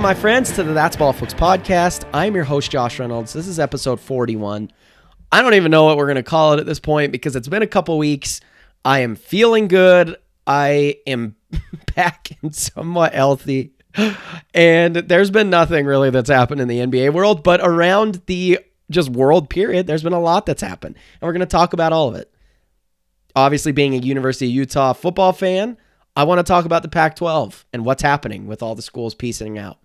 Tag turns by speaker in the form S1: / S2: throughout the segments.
S1: Welcome, my friends, to the That's Ball Folks podcast. I'm your host, Josh Reynolds. This is episode 41. I don't even know what we're going to call it at this point because it's been a couple weeks. I am feeling good. I am back and somewhat healthy. And there's been nothing really that's happened in the NBA world, but around the just world period, there's been a lot that's happened. And we're going to talk about all of it. Obviously, being a University of Utah football fan, I want to talk about the Pac 12 and what's happening with all the schools piecing out.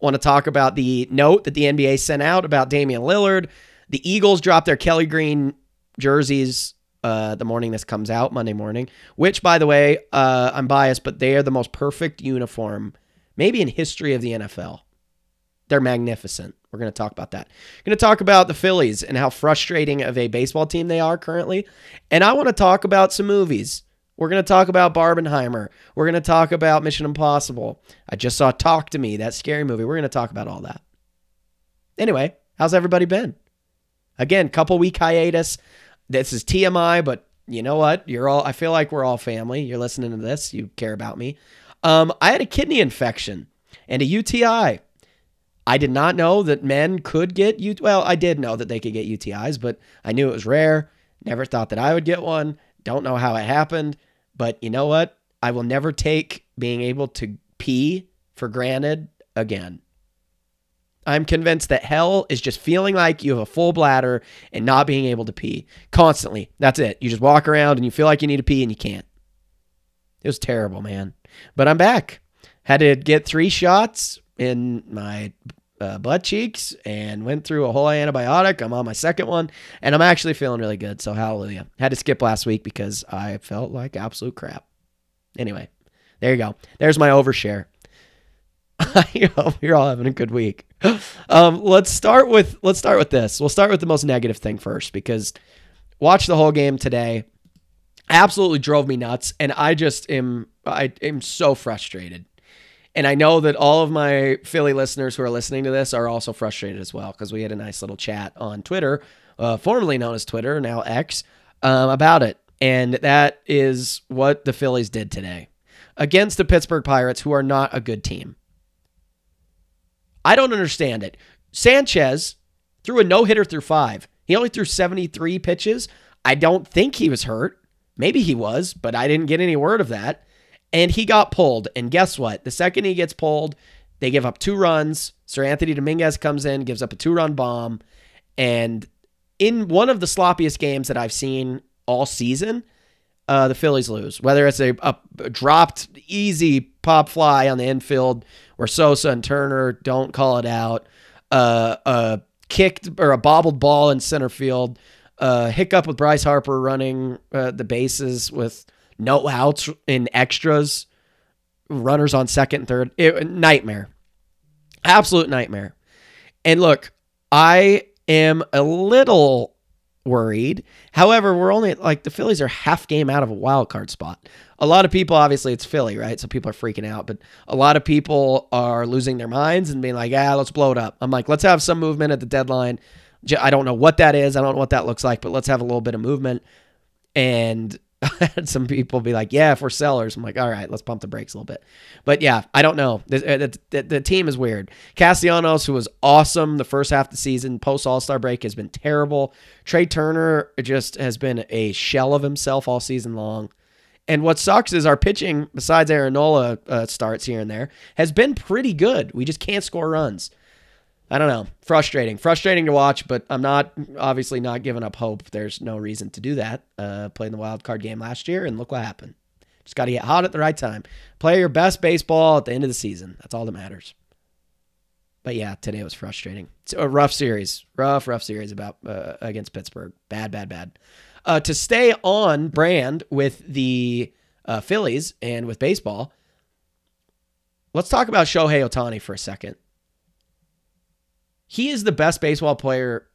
S1: Want to talk about the note that the NBA sent out about Damian Lillard. The Eagles dropped their Kelly Green jerseys uh, the morning this comes out, Monday morning, which, by the way, uh, I'm biased, but they are the most perfect uniform, maybe in history of the NFL. They're magnificent. We're going to talk about that. We're going to talk about the Phillies and how frustrating of a baseball team they are currently. And I want to talk about some movies. We're going to talk about Barbenheimer. We're going to talk about Mission Impossible. I just saw Talk to Me, that scary movie. We're going to talk about all that. Anyway, how's everybody been? Again, couple week hiatus. This is TMI, but you know what? You're all I feel like we're all family. You're listening to this, you care about me. Um, I had a kidney infection and a UTI. I did not know that men could get UTI. Well, I did know that they could get UTIs, but I knew it was rare. Never thought that I would get one. Don't know how it happened. But you know what? I will never take being able to pee for granted again. I'm convinced that hell is just feeling like you have a full bladder and not being able to pee constantly. That's it. You just walk around and you feel like you need to pee and you can't. It was terrible, man. But I'm back. Had to get three shots in my uh, butt cheeks and went through a whole antibiotic. I'm on my second one and I'm actually feeling really good. So hallelujah. Had to skip last week because I felt like absolute crap. Anyway, there you go. There's my overshare. I hope you're all having a good week. Um, let's start with let's start with this. We'll start with the most negative thing first because watch the whole game today. Absolutely drove me nuts, and I just am I am so frustrated. And I know that all of my Philly listeners who are listening to this are also frustrated as well because we had a nice little chat on Twitter, uh, formerly known as Twitter, now X, um, about it. And that is what the Phillies did today against the Pittsburgh Pirates, who are not a good team. I don't understand it. Sanchez threw a no hitter through five. He only threw 73 pitches. I don't think he was hurt. Maybe he was, but I didn't get any word of that. And he got pulled. And guess what? The second he gets pulled, they give up two runs. Seranthony Dominguez comes in, gives up a two run bomb. And in one of the sloppiest games that I've seen all season, uh, the Phillies lose. Whether it's a, a, dropped easy pop fly on the infield where Sosa and Turner don't call it out, uh, a kicked or a bobbled ball in center field, uh, hiccup with Bryce Harper running uh, the bases with no outs in extras, runners on second and third. It, nightmare. Absolute nightmare. And look, I am a little worried. However, we're only like the Phillies are half game out of a wild card spot. A lot of people, obviously, it's Philly, right? So people are freaking out, but a lot of people are losing their minds and being like, "Ah, let's blow it up." I'm like, let's have some movement at the deadline. I don't know what that is. I don't know what that looks like, but let's have a little bit of movement. And I had some people be like, "Yeah, if we're sellers," I'm like, "All right, let's pump the brakes a little bit." But yeah, I don't know. The, the, the, the team is weird. Castellanos, who was awesome the first half of the season, post All Star break, has been terrible. Trea Turner just has been a shell of himself all season long. And what sucks is our pitching, besides Aaron Nola uh, starts here and there, has been pretty good. We just can't score runs. I don't know. Frustrating. Frustrating to watch, but I'm not obviously not giving up hope. There's no reason to do that. Uh, played in the wild card game last year, and look what happened. Just got to get hot at the right time. Play your best baseball at the end of the season. That's all that matters. But yeah, today was frustrating. It's a rough series. Rough, rough series about uh, against Pittsburgh. Bad, bad, bad. Uh, to stay on brand with the uh, Phillies and with baseball, let's talk about Shohei Ohtani for a second. He is the best baseball player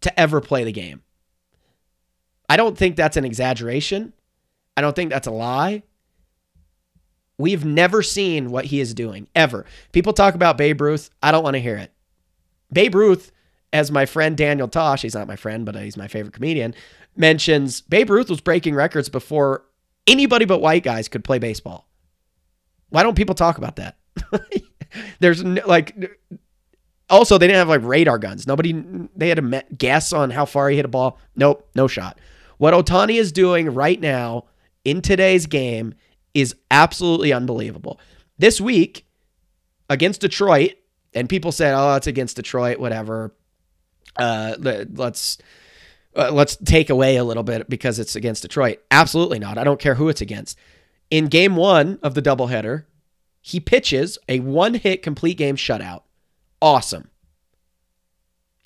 S1: to ever play the game. I don't think that's an exaggeration. I don't think that's a lie. We've never seen what he is doing, ever. People talk about Babe Ruth. I don't want to hear it. Babe Ruth, as my friend Daniel Tosh, he's not my friend, but he's my favorite comedian, mentions Babe Ruth was breaking records before anybody but white guys could play baseball. Why don't people talk about that? there's no, like also they didn't have like radar guns. Nobody they had a guess on how far he hit a ball. Nope, no shot. What Ohtani is doing right now in today's game is absolutely unbelievable. This week against Detroit, and people said, "Oh, it's against Detroit, whatever." Uh, let's uh, let's take away a little bit because it's against Detroit. Absolutely not. I don't care who it's against. In game one of the doubleheader, he pitches a one hit complete game shutout. Awesome.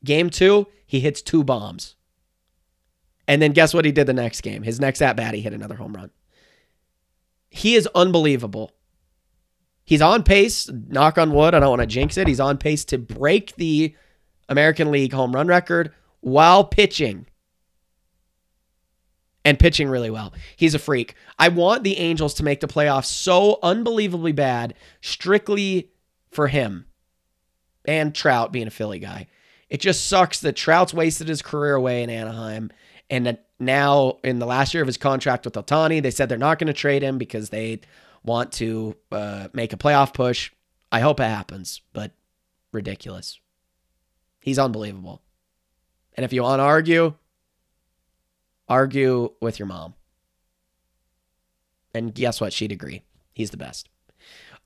S1: Game two, he hits two bombs. And then guess what he did the next game? His next at bat, he hit another home run. He is unbelievable. He's on pace, knock on wood, I don't want to jinx it. He's on pace to break the American League home run record while pitching and pitching really well. He's a freak. I want the Angels to make the playoffs so unbelievably bad, strictly for him and Trout being a Philly guy. It just sucks that Trout's wasted his career away in Anaheim. And that now, in the last year of his contract with Ohtani, they said they're not going to trade him because they want to uh, make a playoff push. I hope it happens, but ridiculous. He's unbelievable. And if you want to argue, argue with your mom. And guess what? She'd agree. He's the best.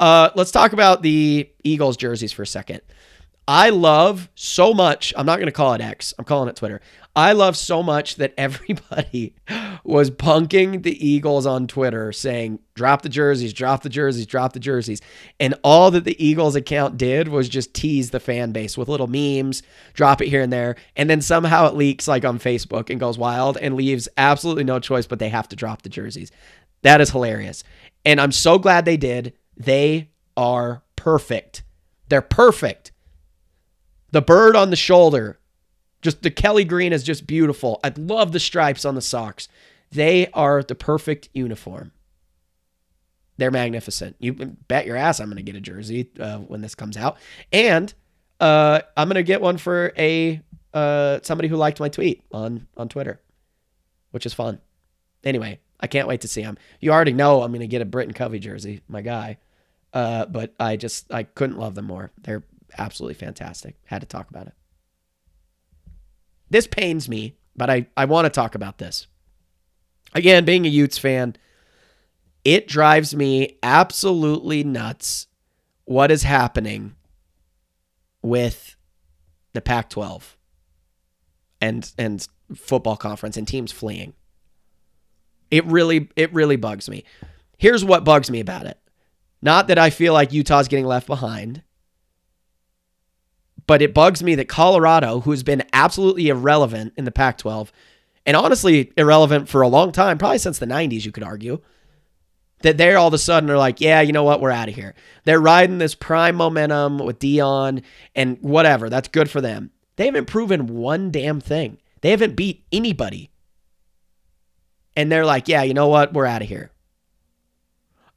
S1: Uh, let's talk about the Eagles jerseys for a second. I love so much. I'm not going to call it X. I'm calling it Twitter. I love so much that everybody was punking the Eagles on Twitter saying, drop the jerseys, drop the jerseys, drop the jerseys. And all that the Eagles account did was just tease the fan base with little memes, drop it here and there. And then somehow it leaks like on Facebook and goes wild and leaves absolutely no choice, but they have to drop the jerseys. That is hilarious. And I'm so glad they did. They are perfect. They're perfect. The bird on the shoulder, just the Kelly green is just beautiful. I love the stripes on the socks. They are the perfect uniform. They're magnificent. You bet your ass I'm going to get a jersey uh, when this comes out, and uh, I'm going to get one for a uh, somebody who liked my tweet on on Twitter, which is fun. Anyway, I can't wait to see him. You already know I'm going to get a Britain Covey jersey, my guy. Uh, but I just I couldn't love them more. They're absolutely fantastic. Had to talk about it. This pains me, but I, I want to talk about this. Again, being a Utes fan, it drives me absolutely nuts what is happening with the Pac 12 and and football conference and teams fleeing. It really it really bugs me. Here's what bugs me about it. Not that I feel like Utah's getting left behind. But it bugs me that Colorado, who's been absolutely irrelevant in the Pac 12, and honestly irrelevant for a long time, probably since the 90s, you could argue, that they're all of a sudden are like, yeah, you know what, we're out of here. They're riding this prime momentum with Deion and whatever. That's good for them. They haven't proven one damn thing. They haven't beat anybody. And they're like, yeah, you know what, we're out of here.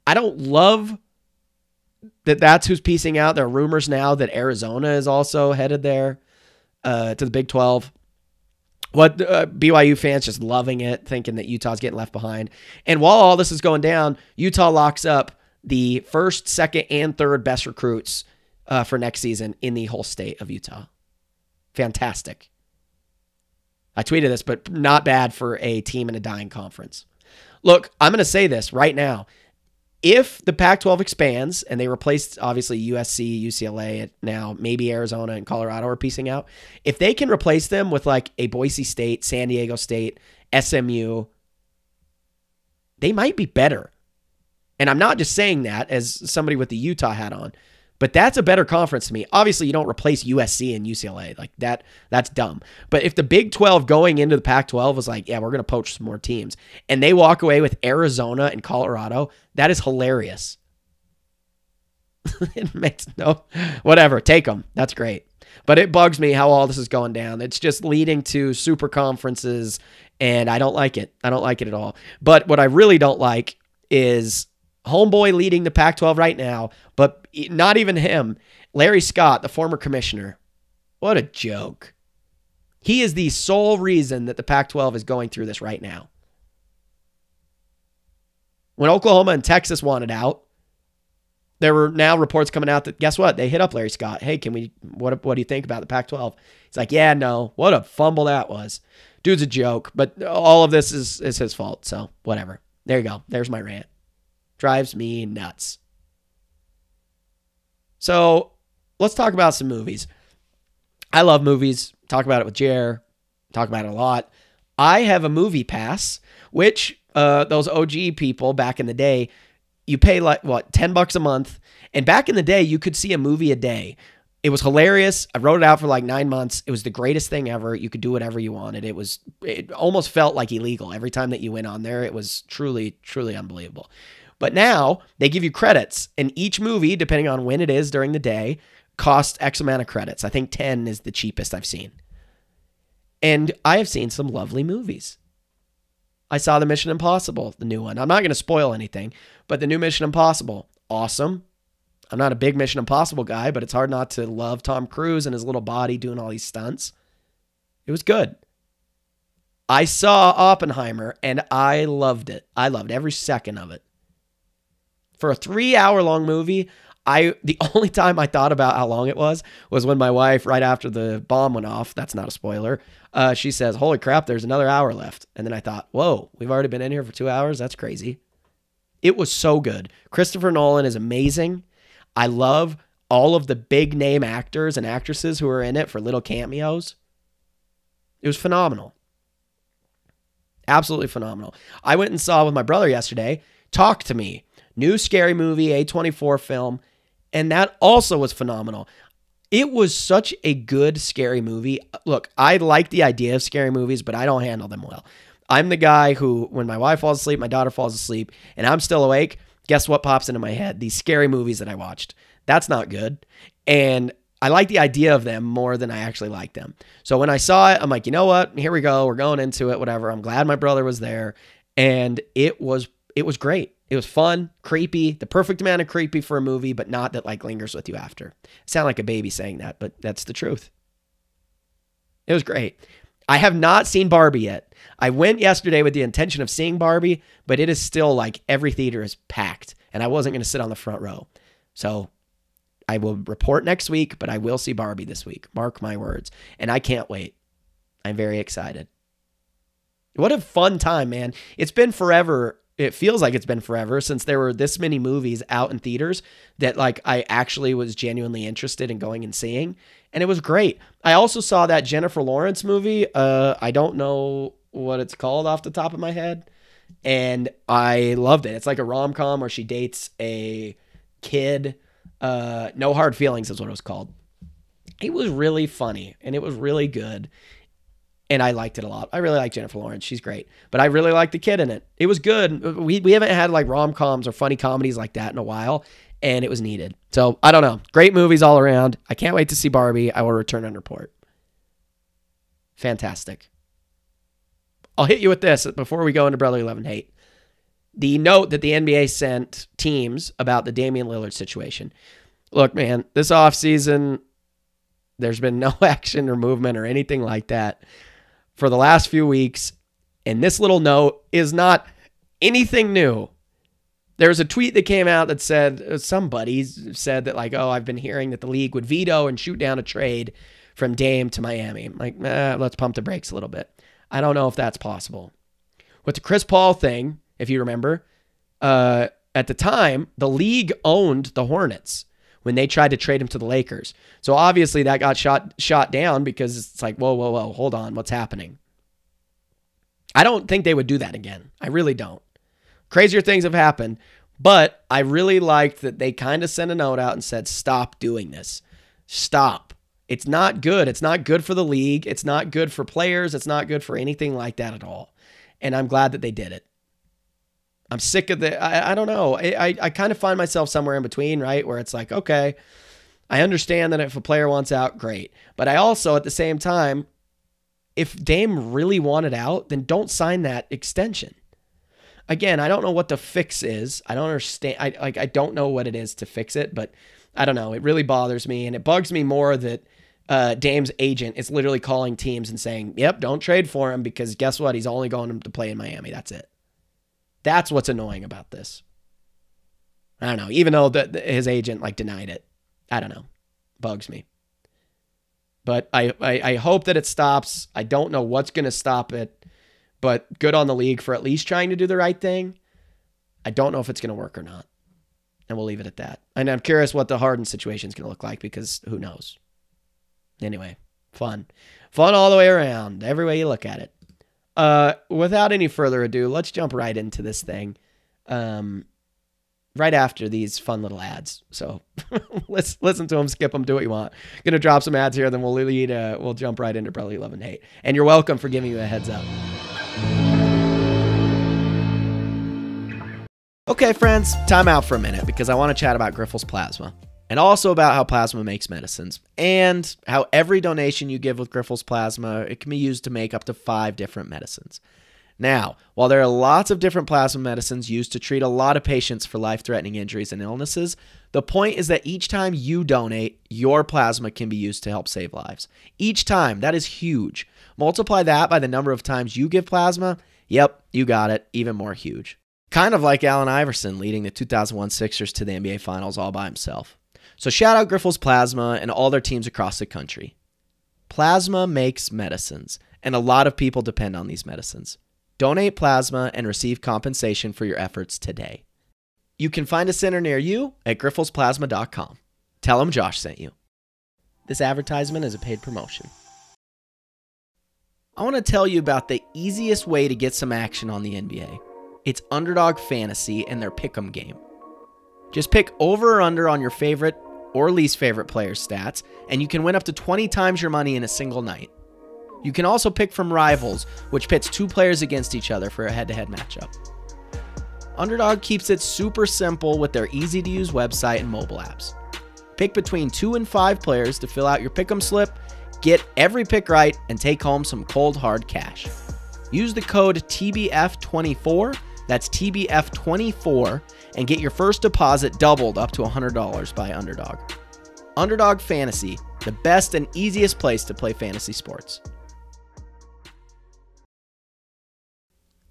S1: I don't love that that's who's piecing out. There are rumors now that Arizona is also headed there uh, to the Big 12. What uh, BYU fans just loving it, thinking that Utah's getting left behind. And while all this is going down, Utah locks up the first, second, and third best recruits uh, for next season in the whole state of Utah. Fantastic. I tweeted this, but not bad for a team in a dying conference. Look, I'm going to say this right now if the Pac 12 expands and they replace obviously USC, UCLA, now maybe Arizona and Colorado are piecing out, if they can replace them with like a Boise State, San Diego State, SMU, they might be better. And I'm not just saying that as somebody with the Utah hat on. But that's a better conference to me. Obviously, you don't replace USC and UCLA. Like that, that's dumb. But if the Big 12 going into the Pac 12 was like, yeah, we're going to poach some more teams, and they walk away with Arizona and Colorado, that is hilarious. it makes no, whatever. Take them. That's great. But it bugs me how all this is going down. It's just leading to super conferences, and I don't like it. I don't like it at all. But what I really don't like is homeboy leading the Pac 12 right now, but not even him. Larry Scott, the former commissioner. What a joke. He is the sole reason that the Pac 12 is going through this right now. When Oklahoma and Texas wanted out, there were now reports coming out that guess what? They hit up Larry Scott. Hey, can we? What what do you think about the Pac-12? He's like, yeah, no. What a fumble that was. Dude's a joke, but all of this is is his fault. So whatever. There you go. There's my rant. Drives me nuts. So let's talk about some movies. I love movies. Talk about it with Jer. Talk about it a lot. I have a MoviePass, which uh, those OG people back in the day, you pay like what ten bucks a month, and back in the day you could see a movie a day. It was hilarious. I wrote it out for like nine months. It was the greatest thing ever. You could do whatever you wanted. It was it almost felt like illegal every time that you went on there. It was truly truly unbelievable. But now they give you credits, and each movie, depending on when it is during the day, costs X amount of credits. I think 10 is the cheapest I've seen. And I have seen some lovely movies. I saw the Mission Impossible, the new one. I'm not going to spoil anything, but the new Mission Impossible, awesome. I'm not a big Mission Impossible guy, but it's hard not to love Tom Cruise and his little body doing all these stunts. It was good. I saw Oppenheimer and I loved it. I loved every second of it. For a three hour long movie, I the only time I thought about how long it was was when my wife, right after the bomb went off, that's not a spoiler, uh, she says, Holy crap, there's another hour left. And then I thought, Whoa, we've already been in here for two hours? That's crazy. It was so good. Christopher Nolan is amazing. I love all of the big name actors and actresses who are in it for little cameos. It was phenomenal. Absolutely phenomenal. I went and saw with my brother yesterday, Talk to Me, new scary movie, A24 film, and that also was phenomenal. It was such a good scary movie. Look, I like the idea of scary movies, but I don't handle them well. I'm the guy who, when my wife falls asleep, my daughter falls asleep, and I'm still awake, guess what pops into my head? These scary movies that I watched. That's not good. And I like the idea of them more than I actually like them. So when I saw it, I'm like, you know what? Here we go. We're going into it, whatever. I'm glad my brother was there. And it was it was great. It was fun, creepy, the perfect amount of creepy for a movie, but not that like lingers with you after. sound like a baby saying that, but that's the truth. It was great. I have not seen Barbie yet. I went yesterday with the intention of seeing Barbie, but it is still like every theater is packed, and I wasn't going to sit on the front row. So I will report next week, but I will see Barbie this week. Mark my words. And I can't wait. I'm very excited. What a fun time, man. It's been forever it feels like it's been forever since there were this many movies out in theaters that like I actually was genuinely interested in going and seeing and it was great. I also saw that Jennifer Lawrence movie. Uh I don't know what it's called off the top of my head and I loved it. It's like a rom-com where she dates a kid. Uh No Hard Feelings is what it was called. It was really funny and it was really good and I liked it a lot. I really like Jennifer Lawrence; she's great. But I really like the kid in it. It was good. We we haven't had like rom coms or funny comedies like that in a while, and it was needed. So I don't know. Great movies all around. I can't wait to see Barbie. I will return and report. Fantastic. I'll hit you with this before we go into Brotherly Love and Hate. The note that the NBA sent teams about the Damian Lillard situation. Look, man, this offseason, there's been no action or movement or anything like that for the last few weeks. And this little note is not anything new. There was a tweet that came out that said uh, somebody said that like, oh, I've been hearing that the league would veto and shoot down a trade from Dame to Miami. Like, eh, let's pump the brakes a little bit. I don't know if that's possible. With the Chris Paul thing, if you remember, uh, at the time the league owned the Hornets when they tried to trade him to the Lakers. So obviously that got shot shot down because it's like, whoa, whoa, whoa, hold on, what's happening? I don't think they would do that again. I really don't. Crazier things have happened, but I really liked that they kind of sent a note out and said, stop doing this. Stop. It's not good. It's not good for the league. It's not good for players. It's not good for anything like that at all. And I'm glad that they did it. I'm sick of the. I, I don't know. I, I, I kind of find myself somewhere in between, right? Where it's like, okay, I understand that if a player wants out, great. But I also, at the same time, if Dame really wanted out, then don't sign that extension. Again, I don't know what the fix is. I don't understand. I like. I don't know what it is to fix it, but I don't know. It really bothers me, and it bugs me more that uh, Dame's agent is literally calling teams and saying, "Yep, don't trade for him because guess what? He's only going to play in Miami. That's it." That's what's annoying about this. I don't know. Even though the, the- his agent like denied it, I don't know. Bugs me. But I, I I hope that it stops. I don't know what's going to stop it, but good on the league for at least trying to do the right thing. I don't know if it's going to work or not, and we'll leave it at that. And I'm curious what the Harden situation is going to look like because who knows. Anyway, fun, fun all the way around, every way you look at it. Uh, without any further ado, let's jump right into this thing. Um, right after these fun little ads. So let's listen to them, skip them, do what you want. Gonna drop some ads here, then we'll lead. Uh, we'll jump right into Brotherly Love and Hate. And you're welcome for giving me a heads up. Okay, friends, time out for a minute because I want to chat about Grifols Plasma and also about how plasma makes medicines and how every donation you give with Grifols Plasma it can be used to make up to five different medicines. Now, while there are lots of different plasma medicines used to treat a lot of patients for life threatening injuries and illnesses, the point is that each time you donate, your plasma can be used to help save lives. Each time, that is huge. Multiply that by the number of times you give plasma, yep, you got it, even more huge. Kind of like Allen Iverson leading the 2001 Sixers to the NBA Finals all by himself. So shout out Grifols Plasma and all their teams across the country. Plasma makes medicines, and a lot of people depend on these medicines. Donate plasma and receive compensation for your efforts today. You can find a center near you at grifolsplasma.com. Tell them Josh sent you. This advertisement is a paid promotion. I want to tell you about the easiest way to get some action on the NBA. It's Underdog Fantasy and their pick'em game. Just pick over or under on your favorite or least favorite player's stats, and you can win up to 20 times your money in a single night. You can also pick from Rivals, which pits two players against each other for a head to head matchup. Underdog keeps it super simple with their easy to use website and mobile apps. Pick between two and five players to fill out your pick'em slip, get every pick right, and take home some cold hard cash. Use the code TBF24, that's TBF24, and get your first deposit doubled up to $100 by Underdog. Underdog Fantasy, the best and easiest place to play fantasy sports.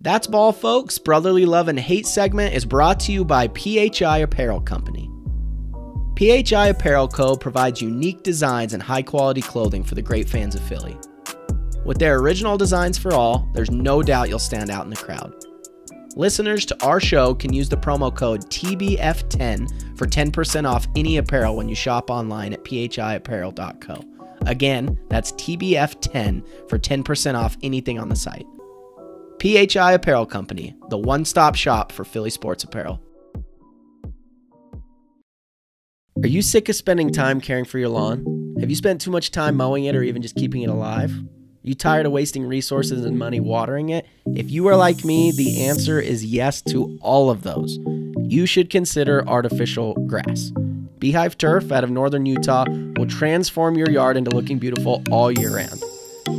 S1: That's Ball, folks. Brotherly Love and Hate segment is brought to you by PHI Apparel Company. PHI Apparel Co. provides unique designs and high quality clothing for the great fans of Philly. With their original designs for all, there's no doubt you'll stand out in the crowd. Listeners to our show can use the promo code TBF10 for 10% off any apparel when you shop online at phiapparel.co. Again, that's TBF10 for 10% off anything on the site. PHI Apparel Company, the one stop shop for Philly sports apparel. Are you sick of spending time caring for your lawn? Have you spent too much time mowing it or even just keeping it alive? You tired of wasting resources and money watering it? If you are like me, the answer is yes to all of those. You should consider artificial grass. Beehive Turf out of northern Utah will transform your yard into looking beautiful all year round.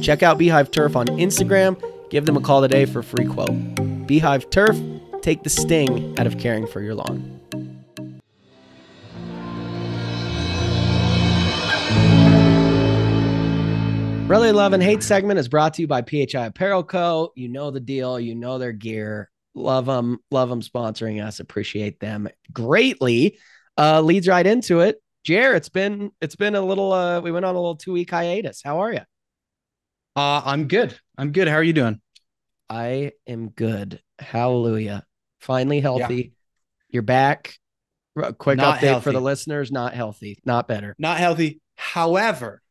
S1: Check out Beehive Turf on Instagram. Give them a call today for a free quote. Beehive Turf, take the sting out of caring for your lawn. Brotherly Love and Hate segment is brought to you by PHI Apparel Co. You know the deal. You know their gear. Love them. Love them sponsoring us. Appreciate them greatly. Uh, leads right into it. Jer, it's been it's been a little. Uh, we went on a little two week hiatus. How are you?
S2: Uh, I'm good. I'm good. How are you doing?
S1: I am good. Hallelujah. Finally healthy. You're back. A quick
S2: Not
S1: update for the listeners. Not healthy. Not better.
S2: Not healthy. However,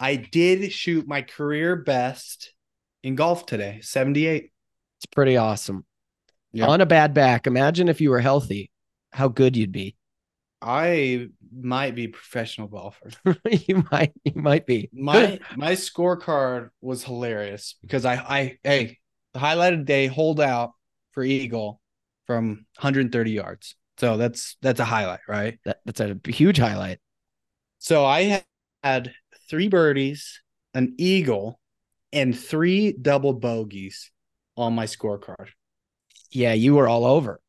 S2: I did shoot my career best in golf today, 78.
S1: It's pretty awesome.
S2: Yeah.
S1: On a bad back. Imagine if you were healthy, how good you'd be.
S2: I might be a professional golfer.
S1: you might. You might be.
S2: My my scorecard was hilarious because I I hey, the highlighted day hold out for Eagle from 130 yards. So that's that's a highlight, right?
S1: That, that's a huge highlight.
S2: So I had three birdies, an eagle, and three double bogeys on my scorecard,
S1: Yeah, you were all over,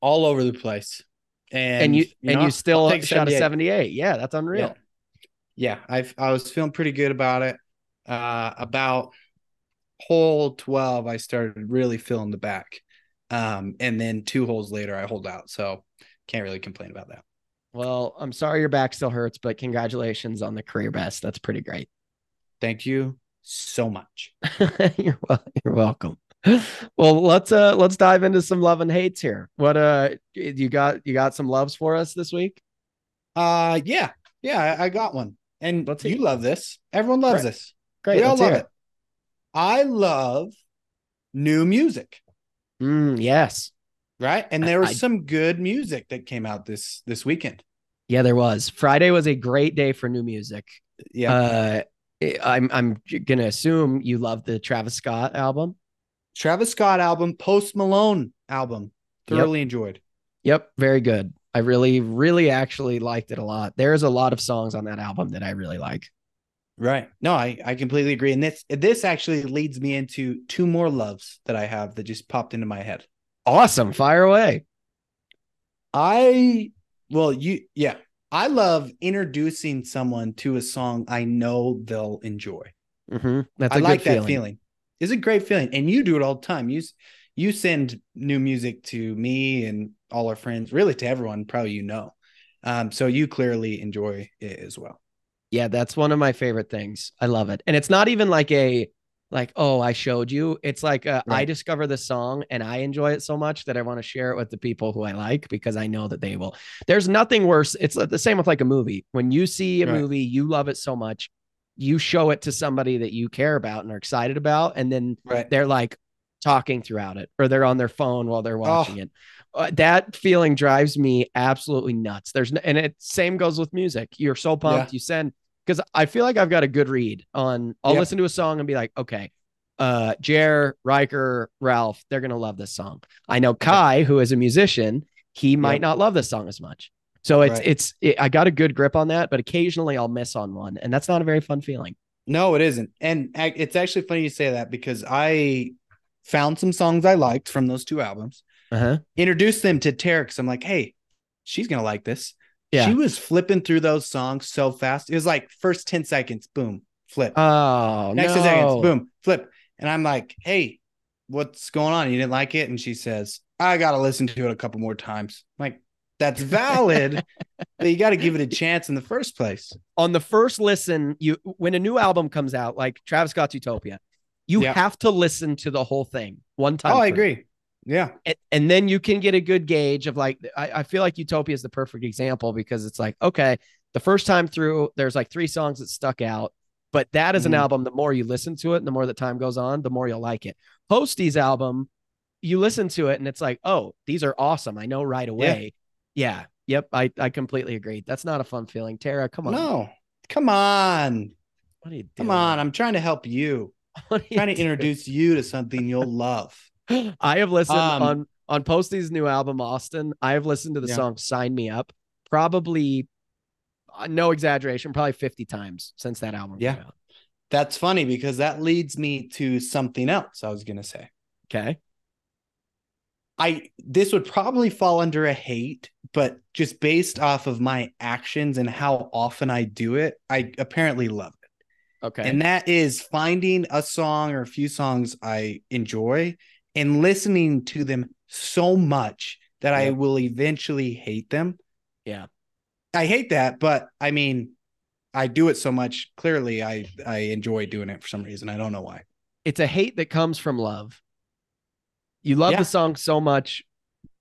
S2: all over the place. And,
S1: and, you, and
S2: know,
S1: you still shot a
S2: 78.
S1: seventy-eight. Yeah, that's unreal.
S2: Yeah, yeah I I was feeling pretty good about it. Uh, about hole twelve, I started really feeling the back, Um, and then two holes later, I hold out. So can't really complain about that.
S1: Well, I'm sorry your back still hurts, but congratulations on the career best. That's pretty great.
S2: Thank you so much.
S1: you're well, you're welcome. Well, let's uh let's dive into some love and hates here. What uh you got you got some loves for us this week?
S2: Uh yeah. Yeah, I, got one. And
S1: Let's
S2: you love this. Everyone loves
S1: Great.
S2: this.
S1: Great.
S2: we all love
S1: hear
S2: it. I love new music,
S1: Mm, yes.
S2: Right? And there was
S1: I-
S2: some good music that came out this this weekend.
S1: Yeah, there was. Friday was a great day for new music.
S2: Yeah.
S1: Uh I'm I'm gonna assume you love the Travis Scott album.
S2: Travis Scott album, Post Malone album.
S1: Yep.
S2: Thoroughly enjoyed.
S1: Yep, very good. I really, really actually liked it a lot. There's a lot of songs on that album that I really like.
S2: Right. No, I, I completely agree. And this this actually leads me into two more loves that I have that just popped into my head.
S1: Awesome. Fire away.
S2: I well, you yeah. I love introducing someone to a song I know they'll enjoy.
S1: hmm That's
S2: I
S1: a
S2: like
S1: good
S2: that feeling. It's a great feeling. And you do it all the time. You you send new music to me and all our friends, really to everyone, probably you know. Um, so you clearly enjoy it as well.
S1: Yeah, that's one of my favorite things. I love it. And it's not even like a like, oh, I showed you. It's like uh, I discover the song and I enjoy it so much that I want to share it with the people who I like because I know that they will. There's nothing worse. It's the same with like a movie. When you see a
S2: Right.
S1: movie, you love it so much, you show it to somebody that you care about and are excited about, and then
S2: Right.
S1: they're like talking throughout it or they're on their phone while they're
S2: Oh.
S1: watching it. Uh, that feeling drives me absolutely nuts. There's no, and it same goes with music. You're so pumped. You send because I feel like I've got a good read on. I'll
S2: Yep.
S1: listen to a song and be like, okay, uh, Jer, Riker, Ralph, they're gonna love this song. I know Kai, who is a musician, he might
S2: Yep.
S1: not love this song as much. So it's
S2: Right.
S1: it's it, I got a good grip on that, but occasionally I'll miss on one, and that's not a very fun feeling.
S2: No, it isn't. And it's actually funny you say that because I found some songs I liked from those two albums,
S1: Uh huh.
S2: introduced them to Tara because I'm like, hey, she's gonna like this.
S1: Yeah.
S2: She was flipping through those songs so fast. It was like first 10 seconds, boom, flip.
S1: Oh
S2: Next
S1: no.
S2: 10 seconds, boom, flip. And I'm like, hey, what's going on? You didn't like it? And she says, I gotta listen to it a couple more times. I'm like, that's valid, but you got to give it a chance in the first place.
S1: on the first listen, you when a new album comes out, like Travis Scott's Utopia, you
S2: Yeah.
S1: have to listen to the whole thing one time.
S2: Oh, I agree. Yeah.
S1: And, and then you can get a good gauge of like I, I feel like Utopia is the perfect example because it's like, okay, the first time through, there's like three songs that stuck out. But that is an
S2: Mhm.
S1: album, the more you listen to it and the more the time goes on, the more you'll like it. Postie's album, you listen to it and it's like, oh, these are awesome. I know right away. Yeah. Yep. I, I completely agree. That's not a fun feeling. Tara, come on.
S2: No, come on.
S1: What are you doing?
S2: Come on. I'm trying to help you.
S1: You
S2: trying to
S1: doing?
S2: introduce you to something you'll love.
S1: I have listened
S2: Um,
S1: on on Postie's new album Austin. I have listened to the
S2: Yeah.
S1: song "Sign Me Up" probably, uh, no exaggeration, probably fifty times since that album.
S2: Yeah.
S1: came out.
S2: That's funny because that leads me to something else I was going to say.
S1: Okay.
S2: I this would probably fall under a hate, but just based off of my actions and how often I do it, I apparently love it.
S1: Okay.
S2: And that is finding a song or a few songs I enjoy and listening to them so much that I will eventually hate them.
S1: Yeah.
S2: I hate that, but I mean, I do it so much. Clearly, I I enjoy doing it for some reason. I don't know why.
S1: it's a hate that comes from love. You love
S2: Yeah.
S1: the song so much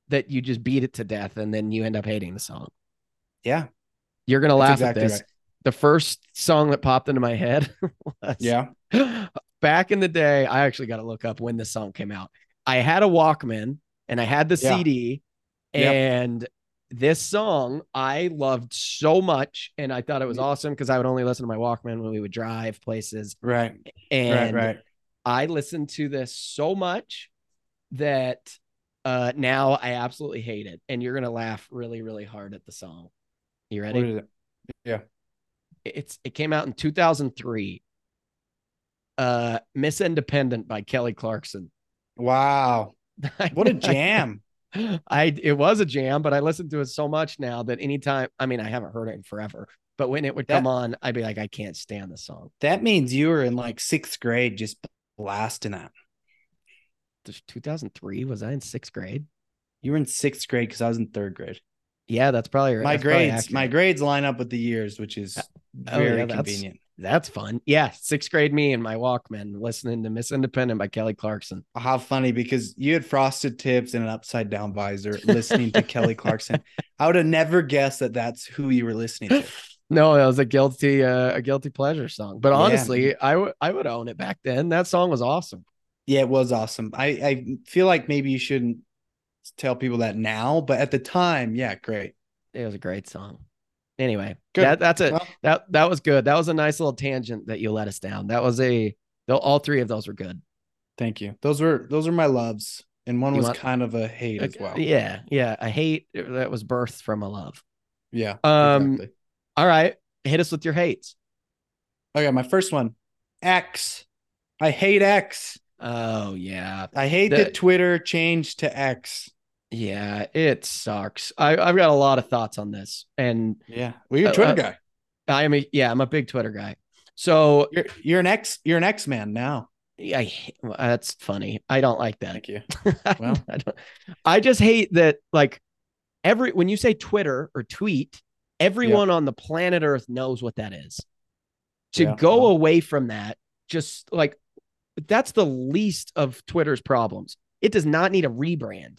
S1: that you just beat it to death, and then you end up hating the song.
S2: Yeah,
S1: You're gonna
S2: That's
S1: laugh
S2: exactly
S1: at this.
S2: right.
S1: The first song that popped into my head was
S2: yeah,
S1: back in the day, I actually got to look up when this song came out. I had a Walkman and I had the
S2: Yeah.
S1: CD,
S2: Yep.
S1: and this song I loved so much, and I thought it was awesome because I would only listen to my Walkman when we would drive places,
S2: right,
S1: and
S2: right, right.
S1: I listened to this so much that uh, now I absolutely hate it, and you're gonna laugh really, really hard at the song. You ready?
S2: It?
S1: it's it came out in 2003 uh miss independent by kelly clarkson
S2: Wow, what a jam!
S1: i it was a jam but i listened to it so much now that anytime i mean i haven't heard it in forever but when it would come on i'd be like i can't stand the song
S2: that means you were in like sixth grade, just blasting that.
S1: 2003. Was I in sixth grade?
S2: You were in sixth grade because I was in third grade.
S1: Yeah, that's probably right.
S2: My
S1: That's
S2: grades, my grades line up with the years, which is
S1: oh,
S2: very
S1: yeah,
S2: convenient.
S1: That's fun. Yeah, sixth grade me and my Walkman listening to Miss Independent by Kelly Clarkson.
S2: How funny because you had frosted tips and an upside down visor listening to Kelly Clarkson. I would have never guessed that that's who you were listening to.
S1: No, that was a guilty, uh, a guilty pleasure song. But
S2: Yeah.
S1: honestly, I would, I would own it back then. That song was awesome.
S2: Yeah, it was awesome. I, I feel like maybe you shouldn't tell people that now, but at the time, yeah, great.
S1: It was a great song. Anyway,
S2: Good.
S1: that that's it.
S2: Well,
S1: That that was good. That was a nice little tangent that you let us down. That was a. All three of those were good.
S2: thank you. Those were those are my loves, and one
S1: You
S2: was
S1: want-
S2: kind of a hate as well.
S1: Yeah, yeah. A hate that was birthed from a love.
S2: Yeah.
S1: Um,
S2: exactly.
S1: All right, hit us with your hates.
S2: Okay, my first one, X. I hate X.
S1: Oh yeah,
S2: I hate
S1: The-
S2: that Twitter changed to X.
S1: yeah. It sucks. I I've got a lot of thoughts on this, and
S2: Yeah. Well, you're a
S1: Uh,
S2: Twitter
S1: uh,
S2: guy.
S1: I'm a yeah. I'm a big Twitter guy. So
S2: You're you're an X. You're an X man now.
S1: I well, that's funny. I don't like that.
S2: Thank you.
S1: I,
S2: Well.
S1: I, don't, I just hate that like every when you say Twitter or tweet, everyone on the planet Earth knows what that is. To
S2: Yeah,
S1: go
S2: well.
S1: away from that, just like that's the least of Twitter's problems. It does not need a rebrand.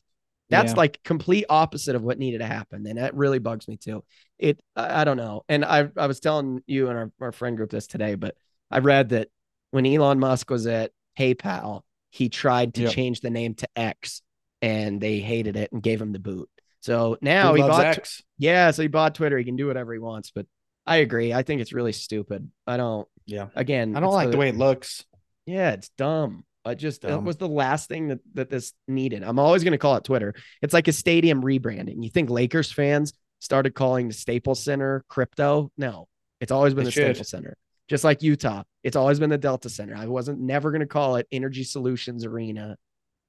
S1: That's
S2: Yeah.
S1: like complete opposite of what needed to happen. And that really bugs me too. It I, I don't know. And I I was telling you and our, our friend group this today, but I read that when Elon Musk was at PayPal, he tried to change the name to X and they hated it and gave him the boot. So now
S2: Who
S1: he bought
S2: X.
S1: yeah, so he bought Twitter. He can do whatever he wants, but I agree. I think it's really stupid. I don't
S2: Yeah.
S1: again
S2: I don't like the way it looks.
S1: yeah, it's dumb. I just it was the last thing that that this needed. I'm always going to call it Twitter. It's like a stadium rebranding. You think Lakers fans started calling the Staples Center crypto? No, it's always been the
S2: should.
S1: Staples Center. Just like Utah, it's always been the Delta Center. I wasn't never going to call it Energy Solutions Arena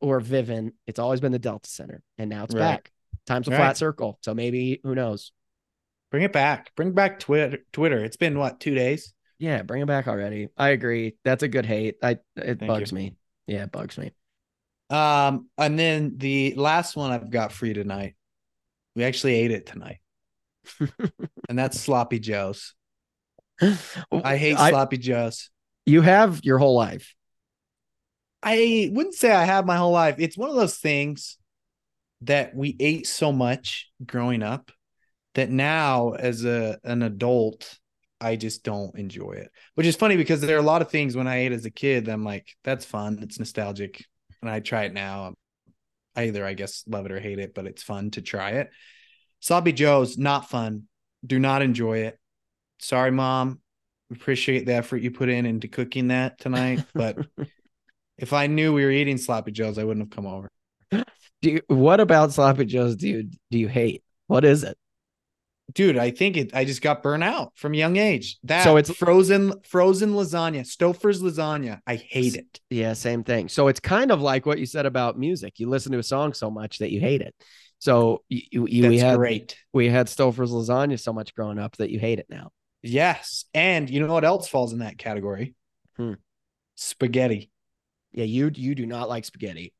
S1: or Vivint. It's always been the Delta Center, and now it's
S2: Right.
S1: back. Time's a
S2: Right.
S1: flat circle, so maybe who knows?
S2: Bring it back. Bring back Twitter. Twitter. It's been what two days?
S1: Yeah, bring it back already. I agree. That's a good hate. I it
S2: Thank
S1: bugs
S2: you.
S1: me. Yeah, it bugs me.
S2: Um, and then the last one I've got for you tonight. We actually ate it tonight, and that's sloppy joes. I hate sloppy joes.
S1: You have your whole life.
S2: I wouldn't say I have my whole life. It's one of those things that we ate so much growing up that now as a an adult I just don't enjoy it. Which is funny because there are a lot of things when I ate as a kid that I'm like that's fun, it's nostalgic and I try it now. I either I guess love it or hate it, but it's fun to try it. Sloppy Joe's not fun. Do not enjoy it. Sorry mom. Appreciate the effort you put in into cooking that tonight, but if I knew we were eating sloppy joes, I wouldn't have come over.
S1: Do you, what about sloppy joes do you do you hate? What is it?
S2: Dude, I think it I just got burnt out from young age. That
S1: So it's-
S2: frozen frozen lasagna, Stouffer's lasagna. I hate it.
S1: Yeah, same thing. So it's kind of like what you said about music. You listen to a song so much that you hate it. So you, you, you we had
S2: great.
S1: we had Stouffer's lasagna so much growing up that you hate it now.
S2: Yes. And you know what else falls in that category?
S1: Hmm.
S2: Spaghetti.
S1: Yeah, you you do not like spaghetti.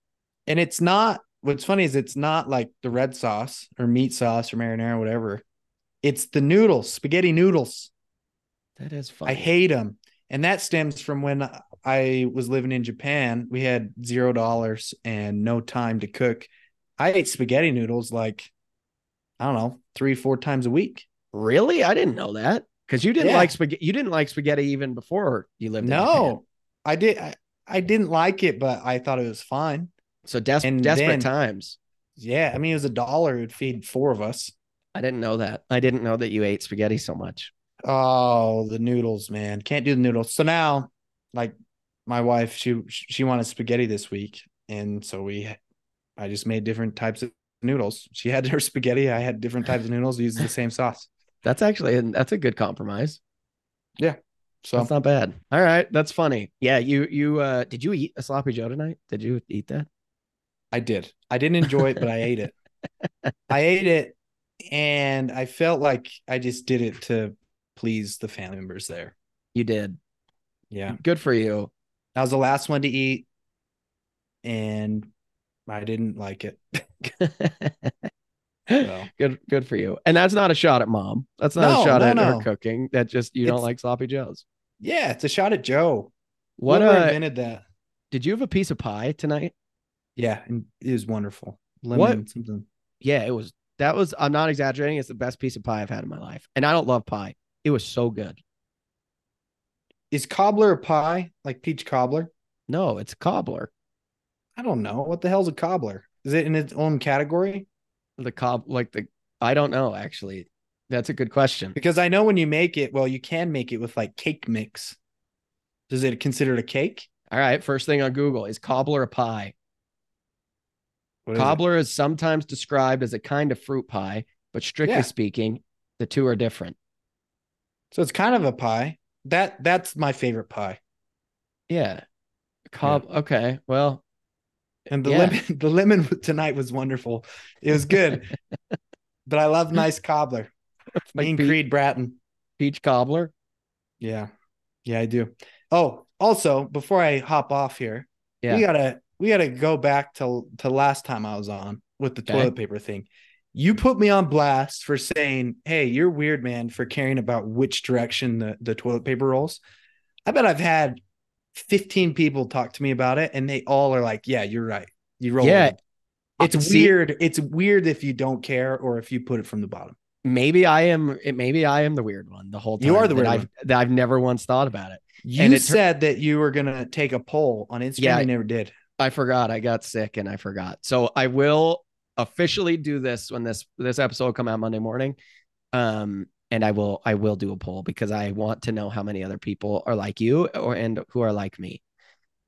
S2: And it's not what's funny is it's not like the red sauce or meat sauce or marinara or whatever. It's the noodles, spaghetti noodles.
S1: That is funny.
S2: I hate them. And that stems from when I was living in Japan. We had zero dollars and no time to cook. I ate spaghetti noodles like, I don't know, three, four times a week.
S1: Really? I didn't know that. Because you didn't
S2: Yeah.
S1: like spaghetti. You didn't like spaghetti even before you lived in Japan.
S2: No, I did. I, I didn't like it, but I thought it was fine.
S1: So des-
S2: And
S1: desperate
S2: then-
S1: times.
S2: Yeah. I mean, it was a dollar. It would feed four of us.
S1: I didn't know that. I didn't know that you ate spaghetti so much.
S2: Oh, the noodles, man. Can't do the noodles. So now, like my wife, she she wanted spaghetti this week. And so we I just made different types of noodles. She had her spaghetti. I had different types of noodles, using the same sauce.
S1: That's actually that's a good compromise. Yeah.
S2: So
S1: That's not bad. All right, that's funny. Yeah, you you uh did you eat a sloppy joe tonight? Did you eat that?
S2: I did. I didn't enjoy it, but I ate it. I ate it and I felt like I just did it to please the family members there.
S1: You did.
S2: Yeah.
S1: Good for you.
S2: I was the last one to eat. and I didn't like it. So.
S1: Good, good for you. And that's not a shot at mom. That's not
S2: No,
S1: a shot
S2: no,
S1: at
S2: no.
S1: her cooking. That just you don't like sloppy joes.
S2: Yeah, it's a shot at Joe.
S1: What
S2: Whoever
S1: uh,
S2: invented that?
S1: did you have a piece of pie tonight?
S2: Yeah, and it was wonderful. Lemon
S1: What?
S2: something.
S1: Yeah, it was. That was. I'm not exaggerating. It's the best piece of pie I've had in my life, and I don't love pie. It was so good.
S2: Is cobbler a pie like peach cobbler?
S1: No, it's cobbler.
S2: I don't know. What the hell's a cobbler? Is it in its own category?
S1: The cob, like the. I don't know. Actually, that's a good question.
S2: Because I know when you make it, well, you can make it with like cake mix. Is it considered a cake?
S1: All right. First thing on Google is cobbler a pie.
S2: What is?
S1: Cobbler is sometimes described as a kind of fruit pie, but strictly
S2: Yeah.
S1: speaking, the two are different.
S2: So it's kind of a pie. That that's my favorite pie.
S1: Yeah. Cob. Okay. Well,
S2: And the
S1: Yeah.
S2: lemon the lemon tonight was wonderful. It was good. but I love nice cobbler.
S1: like
S2: Me and
S1: pe-
S2: Creed Bratton.
S1: peach cobbler.
S2: Yeah. Yeah, I do. Oh, also, before I hop off here,
S1: Yeah.
S2: we gotta we gotta go back to to last time I was on with the
S1: Okay.
S2: toilet paper thing. You put me on blast for saying, "Hey, you're weird, man, for caring about which direction the the toilet paper rolls." I bet I've had 15 people talk to me about it, and they all are like, "Yeah, you're right. You roll
S1: Yeah.
S2: it." It's
S1: See-
S2: weird. It's weird if you don't care or if you put it from the bottom.
S1: Maybe I am. Maybe I am the weird one the whole time.
S2: You are the
S1: that
S2: weird
S1: I've, That I've never once thought about it.
S2: You
S1: And it
S2: said that you were gonna take a poll on Instagram.
S1: Yeah.
S2: you never did.
S1: I forgot. I got sick and I forgot. So I will officially do this when this this episode come out Monday morning. Um, and I will I will do a poll because I want to know how many other people are like you or and who are like me.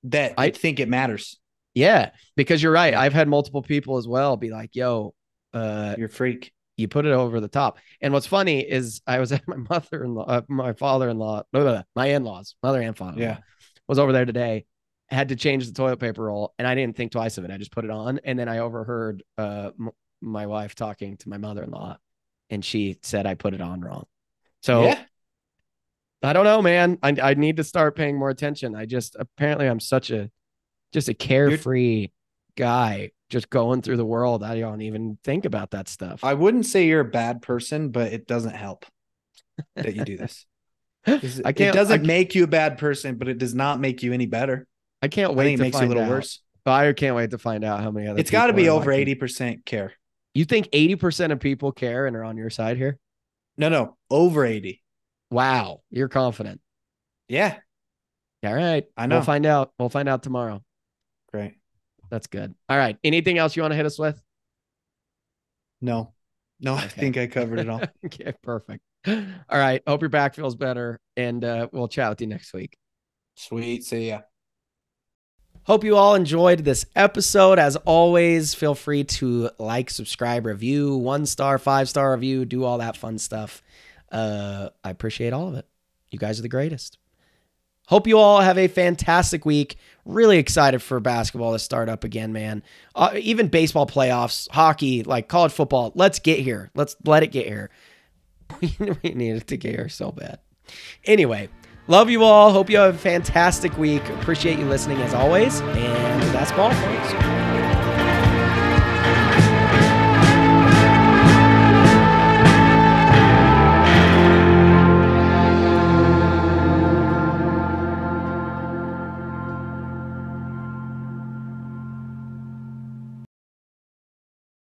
S2: That I think it matters.
S1: Yeah, because you're right. I've had multiple people as well be like, "Yo, uh,
S2: You're a freak.
S1: you put it over the top." And what's funny is I was at my mother-in-law, uh, my father-in-law, blah, blah, blah, my in-laws, mother and father,
S2: Yeah.
S1: was over there today. Had to change the toilet paper roll, and I didn't think twice of it. I just put it on, and then I overheard uh m- my wife talking to my mother-in-law, and she said I put it on wrong. So
S2: yeah.
S1: I don't know, man. I I need to start paying more attention. I just apparently I'm such a just a carefree guy, just going through the world. I don't even think about that stuff.
S2: I wouldn't say you're a bad person, but it doesn't help that you do this. This-
S1: I can't.
S2: it doesn't make you a bad person, but it does not make you any better.
S1: I can't
S2: I
S1: wait
S2: think
S1: to
S2: it makes you a little
S1: out.
S2: worse.
S1: I can't wait to find out how many other.
S2: It's got to be over 80% care.
S1: You think eighty percent of people care and are on your side here?
S2: No, no, over 80.
S1: Wow, you're confident.
S2: Yeah,
S1: All right,
S2: I know.
S1: We'll find out. We'll find out tomorrow.
S2: great.
S1: That's good. All right. Anything else you want to hit us with?
S2: No, no, I think I covered it all.
S1: okay, perfect. All right. Hope your back feels better, and uh, we'll chat with you next week.
S2: Sweet. See ya.
S1: Hope you all enjoyed this episode. As always, feel free to like, subscribe, review, one star, five star review, do all that fun stuff. Uh, I appreciate all of it. You guys are the greatest. Hope you all have a fantastic week. Really excited for basketball to start up again, man. Uh, even baseball playoffs, hockey, like college football. Let's get here. Let's let it get here. we need it to get here so bad. Anyway, love you all. Hope you have a fantastic week. Appreciate you listening as always. And that's all, folks.